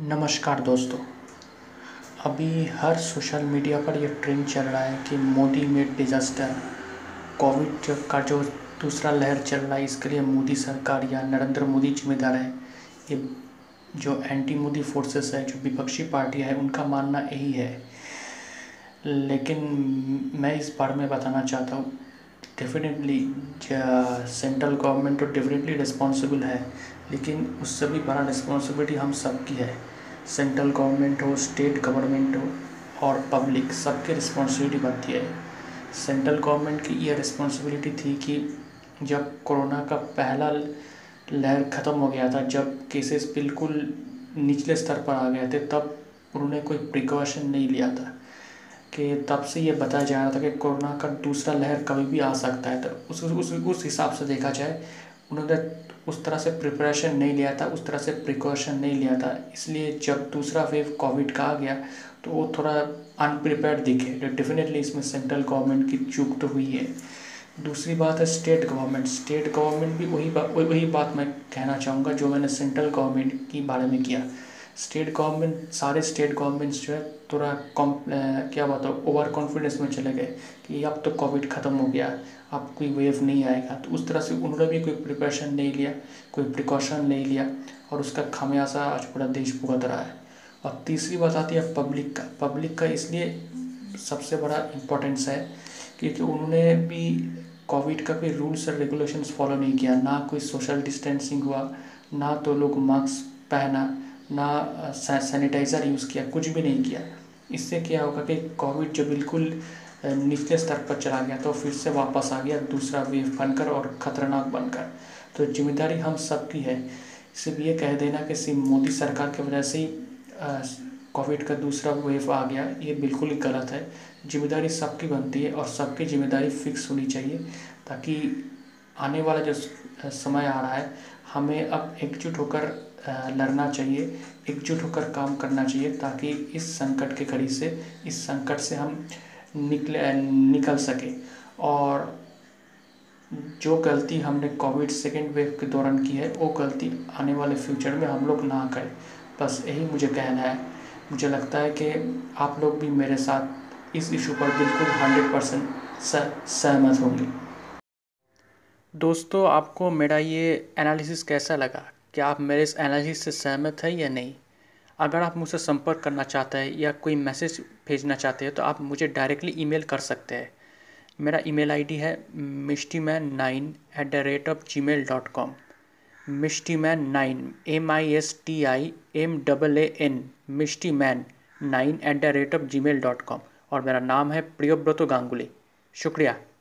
नमस्कार दोस्तों। अभी हर सोशल मीडिया पर ये ट्रेंड चल रहा है कि मोदी मेड डिज़ास्टर कोविड का जो दूसरा लहर चल रहा है, इसके लिए मोदी सरकार या नरेंद्र मोदी जिम्मेदार है। ये जो एंटी मोदी फोर्सेस है, जो विपक्षी पार्टी है, उनका मानना यही है। लेकिन मैं इस बारे में बताना चाहता हूँ डेफिनेटली सेंट्रल गवर्नमेंट तो डेफिनेटली रिस्पॉन्सिबल है, लेकिन उससे भी बड़ा रिस्पॉन्सिबिलिटी हम सबकी है। सेंट्रल गवर्नमेंट हो स्टेट गवर्नमेंट हो, और पब्लिक सबकी रिस्पॉन्सिबिलिटी बनती है। सेंट्रल गवर्नमेंट की यह रिस्पॉन्सिबिलिटी थी कि जब कोरोना का पहला लहर ख़त्म हो गया था, जब केसेस बिल्कुल निचले स्तर पर आ गए थे, तब उन्होंने कोई प्रिकॉशन नहीं लिया था। कि तब से ये बताया जा रहा था कि कोरोना का दूसरा लहर कभी भी आ सकता है। तो उस उस उस हिसाब से देखा जाए, उन्होंने उस तरह से प्रिपरेशन नहीं लिया था, उस तरह से प्रिकॉशन नहीं लिया था। इसलिए जब दूसरा वेव कोविड का आ गया तो वो थोड़ा अनप्रिपेयर दिखे। तो डेफिनेटली इसमें सेंट्रल गवर्नमेंट की चूक तो हुई है। दूसरी बात है स्टेट गवर्नमेंट स्टेट गवर्नमेंट भी वही बात वही बात मैं कहना चाहूँगा जो मैंने सेंट्रल गवर्नमेंट की बारे में किया। स्टेट गवर्नमेंट सारे स्टेट गवर्नमेंट्स जो है थोड़ा कॉम क्या बात है ओवर कॉन्फिडेंस में चले गए कि अब तो कोविड ख़त्म हो गया, अब कोई वेव नहीं आएगा। तो उस तरह से उन्होंने भी कोई प्रिपरेशन नहीं लिया, कोई प्रिकॉशन नहीं लिया और उसका खामियाजा आज पूरा देश भुगत रहा है। और तीसरी बात आती है पब्लिक का। पब्लिक का इसलिए सबसे बड़ा इम्पोर्टेंस है क्योंकि उन्होंने भी कोविड का कोई रूल्स और रेगुलेशंस फॉलो नहीं किया। ना कोई सोशल डिस्टेंसिंग हुआ, ना तो लोग मास्क पहना ना सैनिटाइज़र यूज़ किया, कुछ भी नहीं किया। इससे क्या होगा कि कोविड जो बिल्कुल निचले स्तर पर चला गया तो फिर से वापस आ गया दूसरा वेव बनकर और ख़तरनाक बनकर। तो ज़िम्मेदारी हम सबकी है। सिर्फ़ ये कह देना कि सिर्फ़ मोदी सरकार की वजह से ही कोविड का दूसरा वेव आ गया, ये बिल्कुल ही गलत है। ज़िम्मेदारी सबकी बनती है और सबकी ज़िम्मेदारी फिक्स होनी चाहिए, ताकि आने वाला जो समय आ रहा है, हमें अब एकजुट होकर लड़ना चाहिए, एकजुट होकर काम करना चाहिए ताकि इस संकट के घड़ी से, इस संकट से हम निकले निकल सके। और जो गलती हमने कोविड सेकेंड वेव के दौरान की है, वो गलती आने वाले फ्यूचर में हम लोग ना करें। बस यही मुझे कहना है। मुझे लगता है कि आप लोग भी मेरे साथ इस इशू पर बिल्कुल हंड्रेड परसेंट सहमत होंगे। दोस्तों, आपको मेरा ये एनालिसिस कैसा लगा? क्या आप मेरे इस एनालिसिस से सहमत हैं या नहीं? अगर आप मुझसे संपर्क करना चाहते हैं या कोई मैसेज भेजना चाहते हैं तो आप मुझे डायरेक्टली ईमेल कर सकते हैं। मेरा ईमेल आईडी है Mishti man nine at the rate of Gmail dot com. Mishti man nine M I S T I M double A N Mishti man nine at the rate of Gmail dot com. और मेरा नाम है प्रियोव्रतो गांगुली। शुक्रिया।